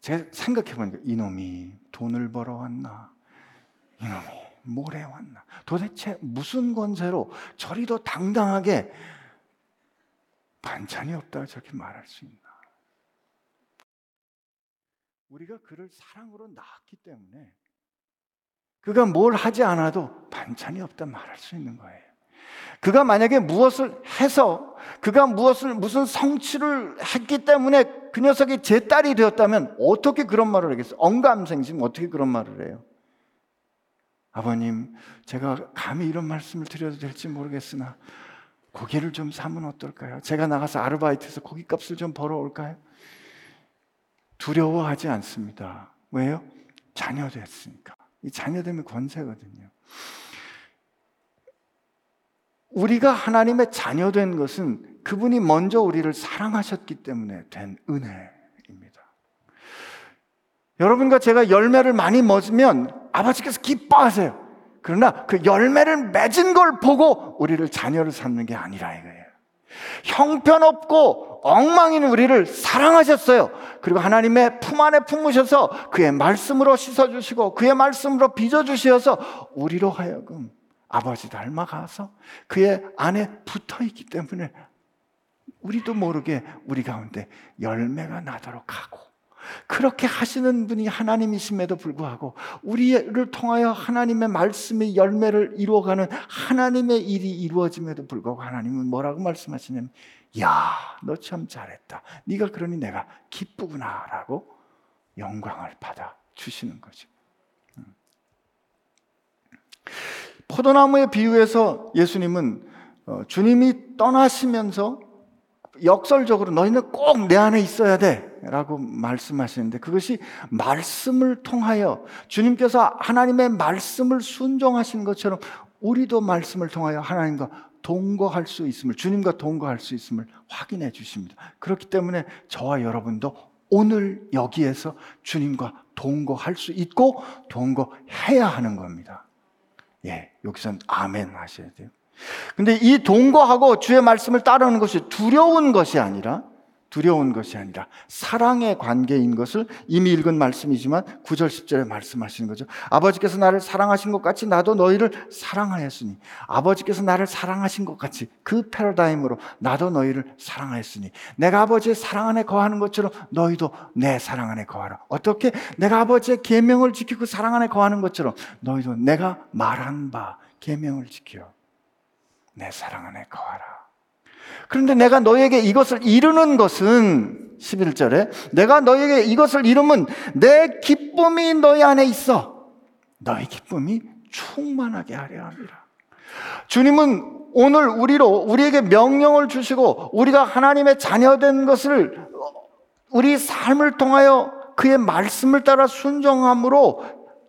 제가 생각해 보니까 이놈이 돈을 벌어 왔나? 이놈이 뭘해 왔나? 도대체 무슨 권세로 저리도 당당하게 반찬이 없다 저렇게 말할 수 있나? 우리가 그를 사랑으로 낳았기 때문에 그가 뭘 하지 않아도 반찬이 없다 말할 수 있는 거예요. 그가 만약에 무엇을 해서 그가 무엇을 무슨 성취를 했기 때문에 그 녀석이 제 딸이 되었다면 어떻게 그런 말을 하겠어요? 언감생심 어떻게 그런 말을 해요? 아버님, 제가 감히 이런 말씀을 드려도 될지 모르겠으나 고기를 좀 사면 어떨까요? 제가 나가서 아르바이트해서 고기값을 좀 벌어올까요? 두려워하지 않습니다. 왜요? 자녀 됐으니까. 이 자녀 되면 권세거든요. 우리가 하나님의 자녀 된 것은 그분이 먼저 우리를 사랑하셨기 때문에 된 은혜입니다. 여러분과 제가 열매를 많이 맺으면 아버지께서 기뻐하세요. 그러나 그 열매를 맺은 걸 보고 우리를 자녀를 삼는 게 아니라 이거예요. 형편없고 엉망인 우리를 사랑하셨어요. 그리고 하나님의 품 안에 품으셔서 그의 말씀으로 씻어주시고 그의 말씀으로 빚어주셔서 우리로 하여금 아버지 닮아가서 그의 안에 붙어 있기 때문에 우리도 모르게 우리 가운데 열매가 나도록 하고 그렇게 하시는 분이 하나님이심에도 불구하고 우리를 통하여 하나님의 말씀의 열매를 이루어가는 하나님의 일이 이루어짐에도 불구하고 하나님은 뭐라고 말씀하시냐면 야, 너 참 잘했다. 네가 그러니 내가 기쁘구나라고 영광을 받아 주시는 거죠. 음. 포도나무의 비유에서 예수님은 어, 주님이 떠나시면서 역설적으로 너희는 꼭 내 안에 있어야 돼. 라고 말씀하시는데 그것이 말씀을 통하여 주님께서 하나님의 말씀을 순종하신 것처럼 우리도 말씀을 통하여 하나님과 동거할 수 있음을 주님과 동거할 수 있음을 확인해 주십니다. 그렇기 때문에 저와 여러분도 오늘 여기에서 주님과 동거할 수 있고 동거해야 하는 겁니다. 예, 여기선 아멘 하셔야 돼요. 근데 이 동거하고 주의 말씀을 따르는 것이 두려운 것이 아니라 두려운 것이 아니라 사랑의 관계인 것을 이미 읽은 말씀이지만 9절 10절에 말씀하시는 거죠. 아버지께서 나를 사랑하신 것 같이 나도 너희를 사랑하였으니 아버지께서 나를 사랑하신 것 같이 그 패러다임으로 나도 너희를 사랑하였으니 내가 아버지의 사랑 안에 거하는 것처럼 너희도 내 사랑 안에 거하라. 어떻게 내가 아버지의 계명을 지키고 사랑 안에 거하는 것처럼 너희도 내가 말한 바 계명을 지켜 내 사랑 안에 거하라. 그런데 내가 너에게 이것을 이루는 것은 11절에 내가 너에게 이것을 이루면 내 기쁨이 너희 안에 있어. 너의 기쁨이 충만하게 하려 합니다. 주님은 오늘 우리로 우리에게 명령을 주시고 우리가 하나님의 자녀된 것을 우리 삶을 통하여 그의 말씀을 따라 순종함으로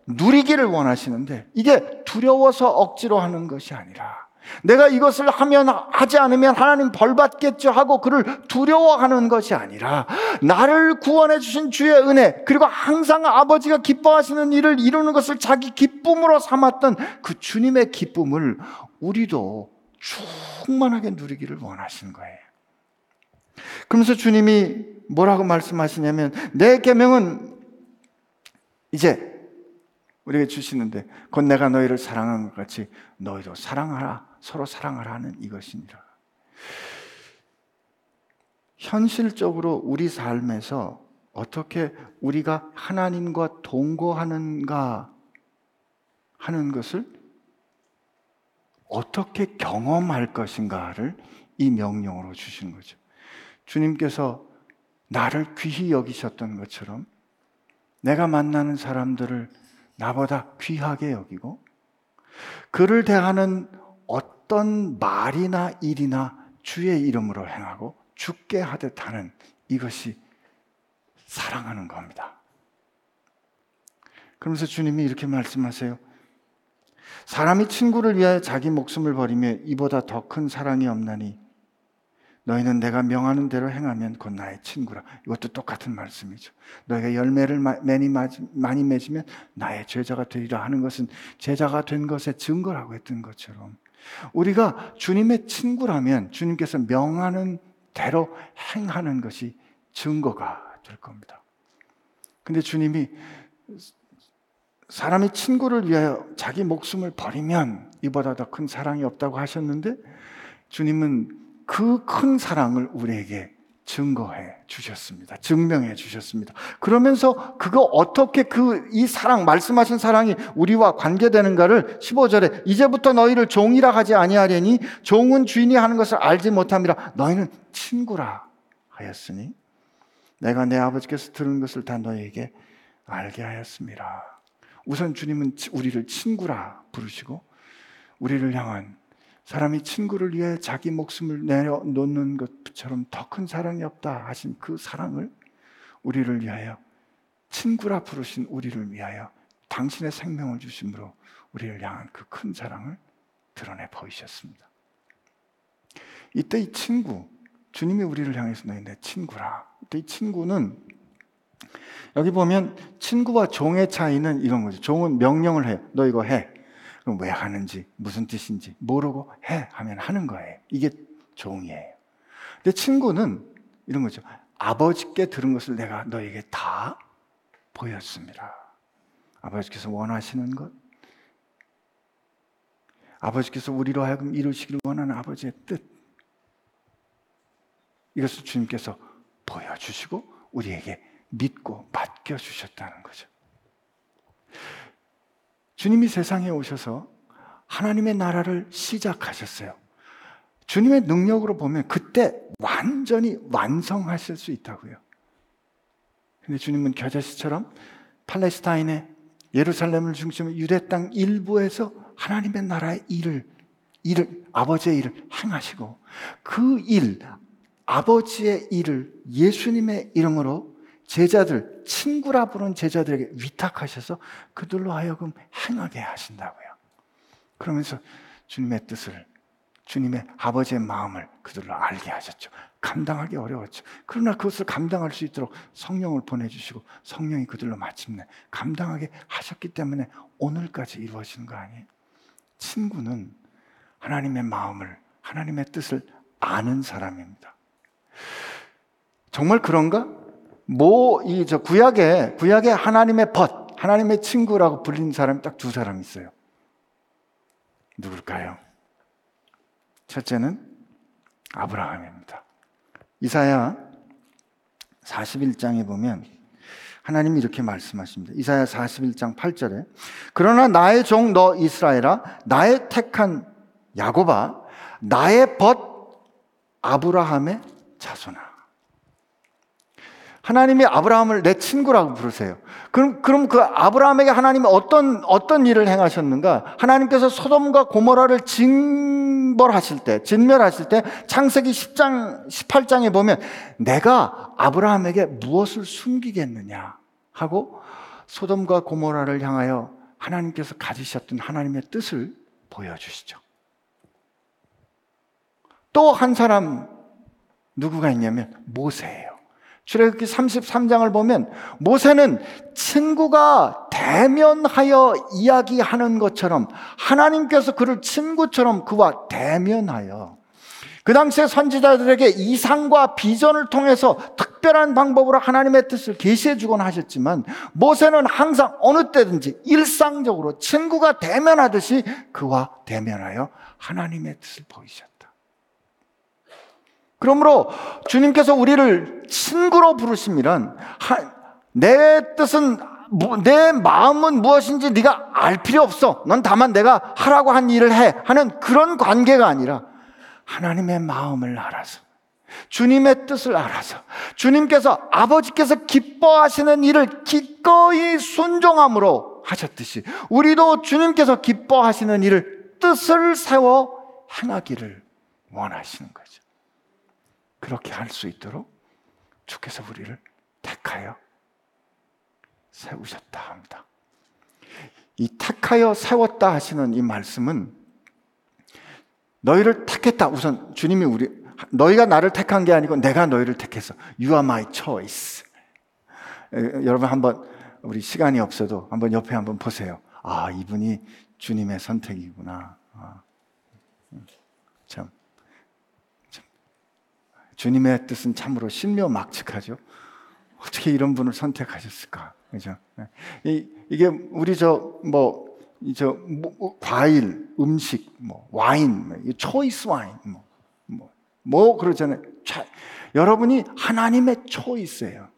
누리기를 원하시는데 이게 두려워서 억지로 하는 것이 아니라 내가 이것을 하면 하지 않으면 하나님 벌 받겠죠 하고 그를 두려워하는 것이 아니라 나를 구원해 주신 주의 은혜 그리고 항상 아버지가 기뻐하시는 일을 이루는 것을 자기 기쁨으로 삼았던 그 주님의 기쁨을 우리도 충만하게 누리기를 원하시는 거예요. 그러면서 주님이 뭐라고 말씀하시냐면 내 계명은 이제 우리에게 주시는데 곧 내가 너희를 사랑한 것 같이 너희도 사랑하라 서로 사랑하라는 이것이니라. 현실적으로 우리 삶에서 어떻게 우리가 하나님과 동거하는가 하는 것을 어떻게 경험할 것인가를 이 명령으로 주신 거죠. 주님께서 나를 귀히 여기셨던 것처럼 내가 만나는 사람들을 나보다 귀하게 여기고 그를 대하는 어떤 말이나 일이나 주의 이름으로 행하고 죽게 하듯 하는 이것이 사랑하는 겁니다. 그러면서 주님이 이렇게 말씀하세요. 사람이 친구를 위하여 자기 목숨을 버리며 이보다 더 큰 사랑이 없나니 너희는 내가 명하는 대로 행하면 곧 나의 친구라. 이것도 똑같은 말씀이죠. 너희가 열매를 많이, 맺으면 나의 제자가 되리라 하는 것은 제자가 된 것의 증거라고 했던 것처럼 우리가 주님의 친구라면 주님께서 명하는 대로 행하는 것이 증거가 될 겁니다. 근데 주님이 사람이 친구를 위하여 자기 목숨을 버리면 이보다 더 큰 사랑이 없다고 하셨는데 주님은 그 큰 사랑을 우리에게 증거해 주셨습니다. 증명해 주셨습니다. 그러면서 그거 어떻게 그 이 사랑 말씀하신 사랑이 우리와 관계되는가를 15절에 이제부터 너희를 종이라 하지 아니하려니 종은 주인이 하는 것을 알지 못함이라 너희는 친구라 하였으니 내가 내 아버지께서 들은 것을 다 너희에게 알게 하였습니다. 우선 주님은 우리를 친구라 부르시고 우리를 향한 사람이 친구를 위해 자기 목숨을 내려놓는 것처럼 더 큰 사랑이 없다 하신 그 사랑을 우리를 위하여 친구라 부르신 우리를 위하여 당신의 생명을 주심으로 우리를 향한 그 큰 사랑을 드러내 보이셨습니다. 이때 이 친구, 주님이 우리를 향해서 너희 내 친구라. 이때 이 친구는 여기 보면 친구와 종의 차이는 이런 거죠. 종은 명령을 해요. 너 이거 해. 그럼 왜 하는지, 무슨 뜻인지 모르고 해 하면 하는 거예요. 이게 종이에요. 근데 친구는 이런 거죠. 아버지께 들은 것을 내가 너에게 다 보였습니다. 아버지께서 원하시는 것, 아버지께서 우리로 하여금 이루시기를 원하는 아버지의 뜻, 이것을 주님께서 보여주시고 우리에게 믿고 맡겨주셨다는 거죠. 주님이 세상에 오셔서 하나님의 나라를 시작하셨어요. 주님의 능력으로 보면 그때 완전히 완성하실 수 있다고요. 근데 주님은 겨자씨처럼 팔레스타인의 예루살렘을 중심으로 유대 땅 일부에서 하나님의 나라의 일을, 일을, 아버지의 일을 행하시고 그 일, 아버지의 일을 예수님의 이름으로 제자들, 친구라 부른 제자들에게 위탁하셔서 그들로 하여금 행하게 하신다고요. 그러면서 주님의 뜻을, 주님의 아버지의 마음을 그들로 알게 하셨죠. 감당하기 어려웠죠. 그러나 그것을 감당할 수 있도록 성령을 보내주시고 성령이 그들로 마침내 감당하게 하셨기 때문에 오늘까지 이루어지는 거 아니에요? 친구는 하나님의 마음을, 하나님의 뜻을 아는 사람입니다. 정말 그런가? 뭐이저 구약에 구약에 하나님의 벗, 하나님의 친구라고 불린 사람이 딱 두 사람 있어요. 누굴까요? 첫째는 아브라함입니다. 이사야 41장에 보면 하나님이 이렇게 말씀하십니다. 이사야 41장 8절에 그러나 나의 종 너 이스라엘아 나의 택한 야곱아 나의 벗 아브라함의 자손아 하나님이 아브라함을 내 친구라고 부르세요. 그럼, 그럼 그 아브라함에게 하나님이 어떤, 어떤 일을 행하셨는가? 하나님께서 소돔과 고모라를 징벌하실 때, 진멸하실 때, 창세기 10장, 18장에 보면 내가 아브라함에게 무엇을 숨기겠느냐 하고 소돔과 고모라를 향하여 하나님께서 가지셨던 하나님의 뜻을 보여주시죠. 또 한 사람 누구가 있냐면 모세예요. 출애굽기 33장을 보면 모세는 친구가 대면하여 이야기하는 것처럼 하나님께서 그를 친구처럼 그와 대면하여 그 당시에 선지자들에게 이상과 비전을 통해서 특별한 방법으로 하나님의 뜻을 계시해 주곤 하셨지만 모세는 항상 어느 때든지 일상적으로 친구가 대면하듯이 그와 대면하여 하나님의 뜻을 보이셨다. 그러므로 주님께서 우리를 친구로 부르시면 내 뜻은 내 마음은 무엇인지 네가 알 필요 없어. 넌 다만 내가 하라고 한 일을 해 하는 그런 관계가 아니라 하나님의 마음을 알아서 주님의 뜻을 알아서 주님께서 아버지께서 기뻐하시는 일을 기꺼이 순종함으로 하셨듯이 우리도 주님께서 기뻐하시는 일을 뜻을 세워 행하기를 원하시는 거죠. 그렇게 할 수 있도록 주께서 우리를 택하여 세우셨다 합니다. 이 택하여 세웠다 하시는 이 말씀은 너희를 택했다. 우선 주님이 우리 너희가 나를 택한 게 아니고 내가 너희를 택해서 you are my choice. 여러분 한번 우리 시간이 없어도 한번 옆에 한번 보세요. 아 이분이 주님의 선택이구나. 아, 참 주님의 뜻은 참으로 신묘막측하죠. 어떻게 이런 분을 선택하셨을까? 그죠? 이, 이게 우리 저, 뭐, 저, 뭐, 과일, 음식, 뭐, 와인, 뭐, 초이스 와인, 뭐, 뭐, 뭐 그러잖아요. 여러분이 하나님의 초이스예요.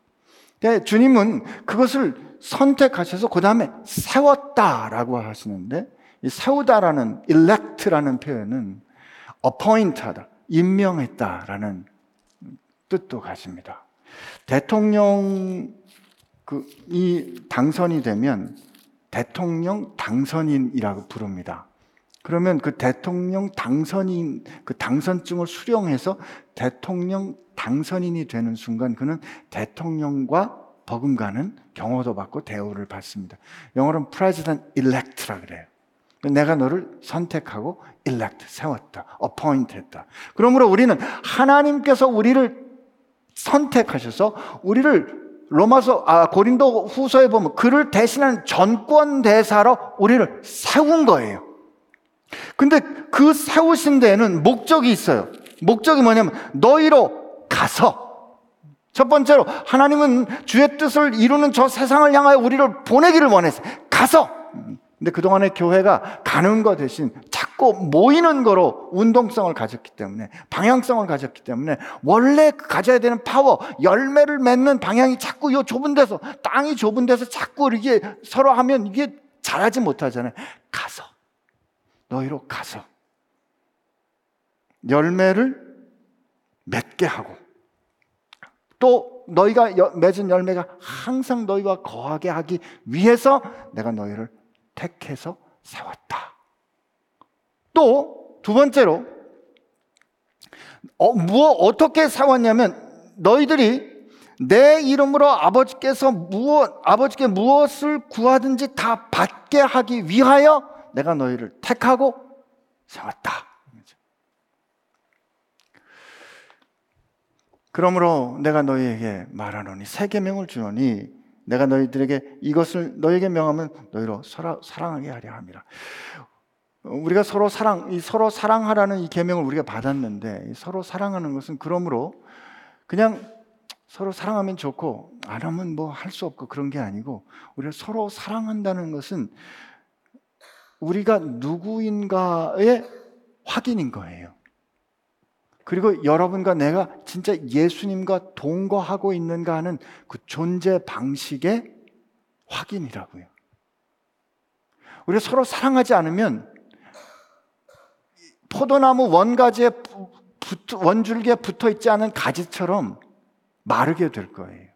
주님은 그것을 선택하셔서 그 다음에 세웠다라고 하시는데 이 세우다라는 elect라는 표현은 appoint하다, 임명했다라는 뜻도 가집니다. 대통령 그 이 당선이 되면 대통령 당선인이라고 부릅니다. 그러면 그 대통령 당선인 그 당선증을 수령해서 대통령 당선인이 되는 순간 그는 대통령과 버금가는 경호도 받고 대우를 받습니다. 영어로는 president elect라 그래요. 내가 너를 선택하고 elect 세웠다, appoint 했다. 그러므로 우리는 하나님께서 우리를 선택하셔서 우리를 로마서 아 고린도 후서에 보면 그를 대신한 전권 대사로 우리를 세운 거예요. 근데 그 세우신 데에는 목적이 있어요. 목적이 뭐냐면 너희로 가서 첫 번째로 하나님은 주의 뜻을 이루는 저 세상을 향하여 우리를 보내기를 원했어요. 가서 근데 그동안의 교회가 가는 것 대신 자꾸 모이는 거로 운동성을 가졌기 때문에 방향성을 가졌기 때문에 원래 가져야 되는 파워, 열매를 맺는 방향이 자꾸 요 좁은 데서 땅이 좁은 데서 자꾸 이게 서로 하면 이게 잘하지 못하잖아요. 가서. 너희로 가서. 열매를 맺게 하고. 또 너희가 맺은 열매가 항상 너희와 거하게 하기 위해서 내가 너희를 택해서 세웠다. 또 두 번째로 어, 무엇 어떻게 세웠냐면 너희들이 내 이름으로 아버지께서 무엇 아버지께 무엇을 구하든지 다 받게 하기 위하여 내가 너희를 택하고 세웠다. 그러므로 내가 너희에게 말하노니 새 계명을 주노니 내가 너희들에게 이것을 너에게 명하면 너희로 사랑하게 하려 함이라. 우리가 서로 사랑, 이 서로 사랑하라는 이 계명을 우리가 받았는데 서로 사랑하는 것은 그러므로 그냥 서로 사랑하면 좋고 안 하면 뭐 할 수 없고 그런 게 아니고 우리가 서로 사랑한다는 것은 우리가 누구인가의 확인인 거예요. 그리고 여러분과 내가 진짜 예수님과 동거하고 있는가 하는 그 존재 방식의 확인이라고요. 우리가 서로 사랑하지 않으면 포도나무 원가지에 원줄기에 붙어 있지 않은 가지처럼 마르게 될 거예요.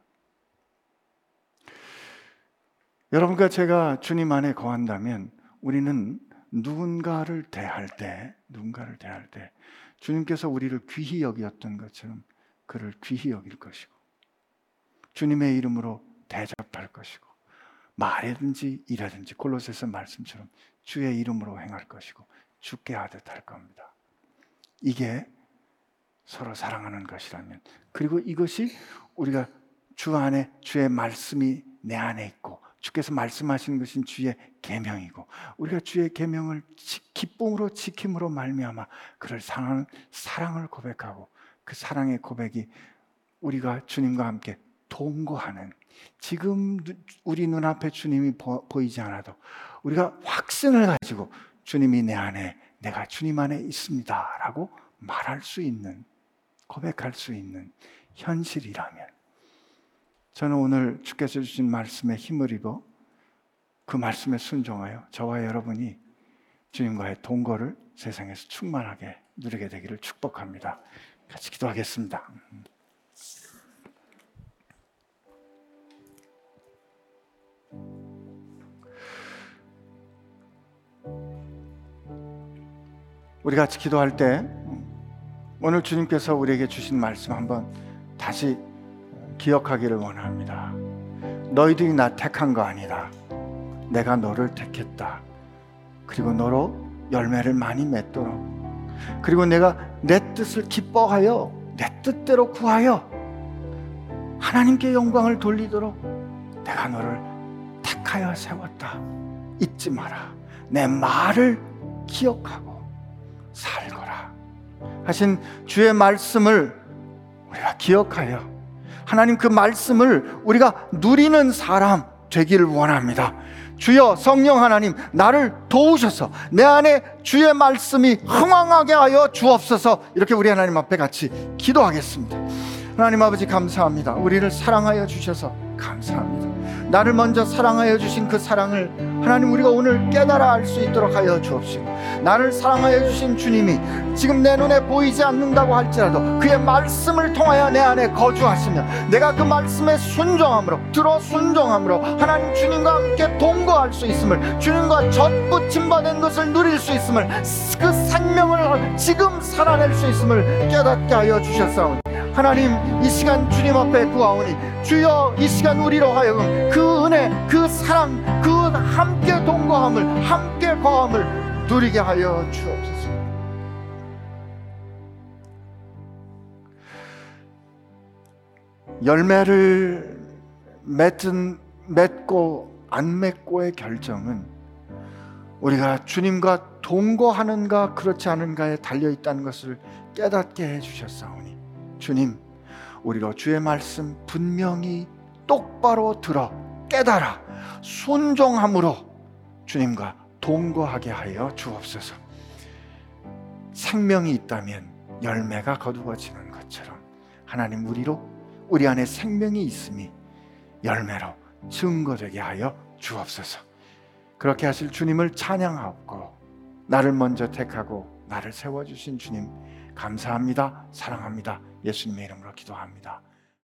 여러분과 제가 주님 안에 거한다면 우리는 누군가를 대할 때, 누군가를 대할 때 주님께서 우리를 귀히 여기었던 것처럼 그를 귀히 여길 것이고 주님의 이름으로 대접할 것이고 말이든지 일하든지 골로새서 말씀처럼 주의 이름으로 행할 것이고 죽게 하듯 할 겁니다. 이게 서로 사랑하는 것이라면 그리고 이것이 우리가 주 안에 주의 말씀이 내 안에 있고 주께서 말씀하시는 것은 주의 계명이고 우리가 주의 계명을 기쁨으로 지킴으로 말미암아 그를 사랑하는 사랑을 고백하고 그 사랑의 고백이 우리가 주님과 함께 동거하는 지금 우리 눈앞에 주님이 보 이지 않아도 우리가 확신을 가지고 주님이 내 안에 내가 주님 안에 있습니다라고 말할 수 있는 고백할 수 있는 현실이라면 저는 오늘 주께서 주신 말씀에 힘을 입어 그 말씀에 순종하여 저와 여러분이 주님과의 동거를 세상에서 충만하게 누리게 되기를 축복합니다. 같이 기도하겠습니다. 우리 같이 기도할 때 오늘 주님께서 우리에게 주신 말씀 한번 다시 기억하기를 원합니다. 너희들이 나 택한 거 아니다. 내가 너를 택했다. 그리고 너로 열매를 많이 맺도록. 그리고 내가 내 뜻을 기뻐하여 내 뜻대로 구하여 하나님께 영광을 돌리도록 내가 너를 택하여 세웠다. 잊지 마라. 내 말을 기억하고 살거라. 하신 주의 말씀을 우리가 기억하여 하나님 그 말씀을 우리가 누리는 사람 되기를 원합니다. 주여 성령 하나님 나를 도우셔서 내 안에 주의 말씀이 흥왕하게 하여 주옵소서 이렇게 우리 하나님 앞에 같이 기도하겠습니다. 하나님 아버지 감사합니다. 우리를 사랑하여 주셔서 감사합니다. 나를 먼저 사랑하여 주신 그 사랑을 하나님 우리가 오늘 깨달아 알 수 있도록 하여 주옵시고 나를 사랑하여 주신 주님이 지금 내 눈에 보이지 않는다고 할지라도 그의 말씀을 통하여 내 안에 거주하시며 내가 그 말씀에 순종함으로 들어 순종함으로 하나님 주님과 함께 동거할 수 있음을 주님과 젖붙임 받은 것을 누릴 수 있음을 그 생명을 지금 살아낼 수 있음을 깨닫게 하여 주셨사오니 하나님 이 시간 주님 앞에 구하오니 주여 이 시간 우리로 하여금 그 은혜 그 사랑 그 함께 동거함을 함께 거함을 누리게 하여 주옵소서. 열매를 맺은 맺고 안 맺고의 결정은 우리가 주님과 동거하는가 그렇지 않은가에 달려 있다는 것을 깨닫게 해 주셨사오니 주님 우리로 주의 말씀 분명히 똑바로 들어 깨달아 순종함으로 주님과 동거하게 하여 주옵소서. 생명이 있다면 열매가 거두어지는 것처럼 하나님 우리로 우리 안에 생명이 있음이 열매로 증거되게 하여 주옵소서. 그렇게 하실 주님을 찬양하옵고 나를 먼저 택하고 나를 세워 주신 주님 감사합니다. 사랑합니다. 예수님의 이름으로 기도합니다.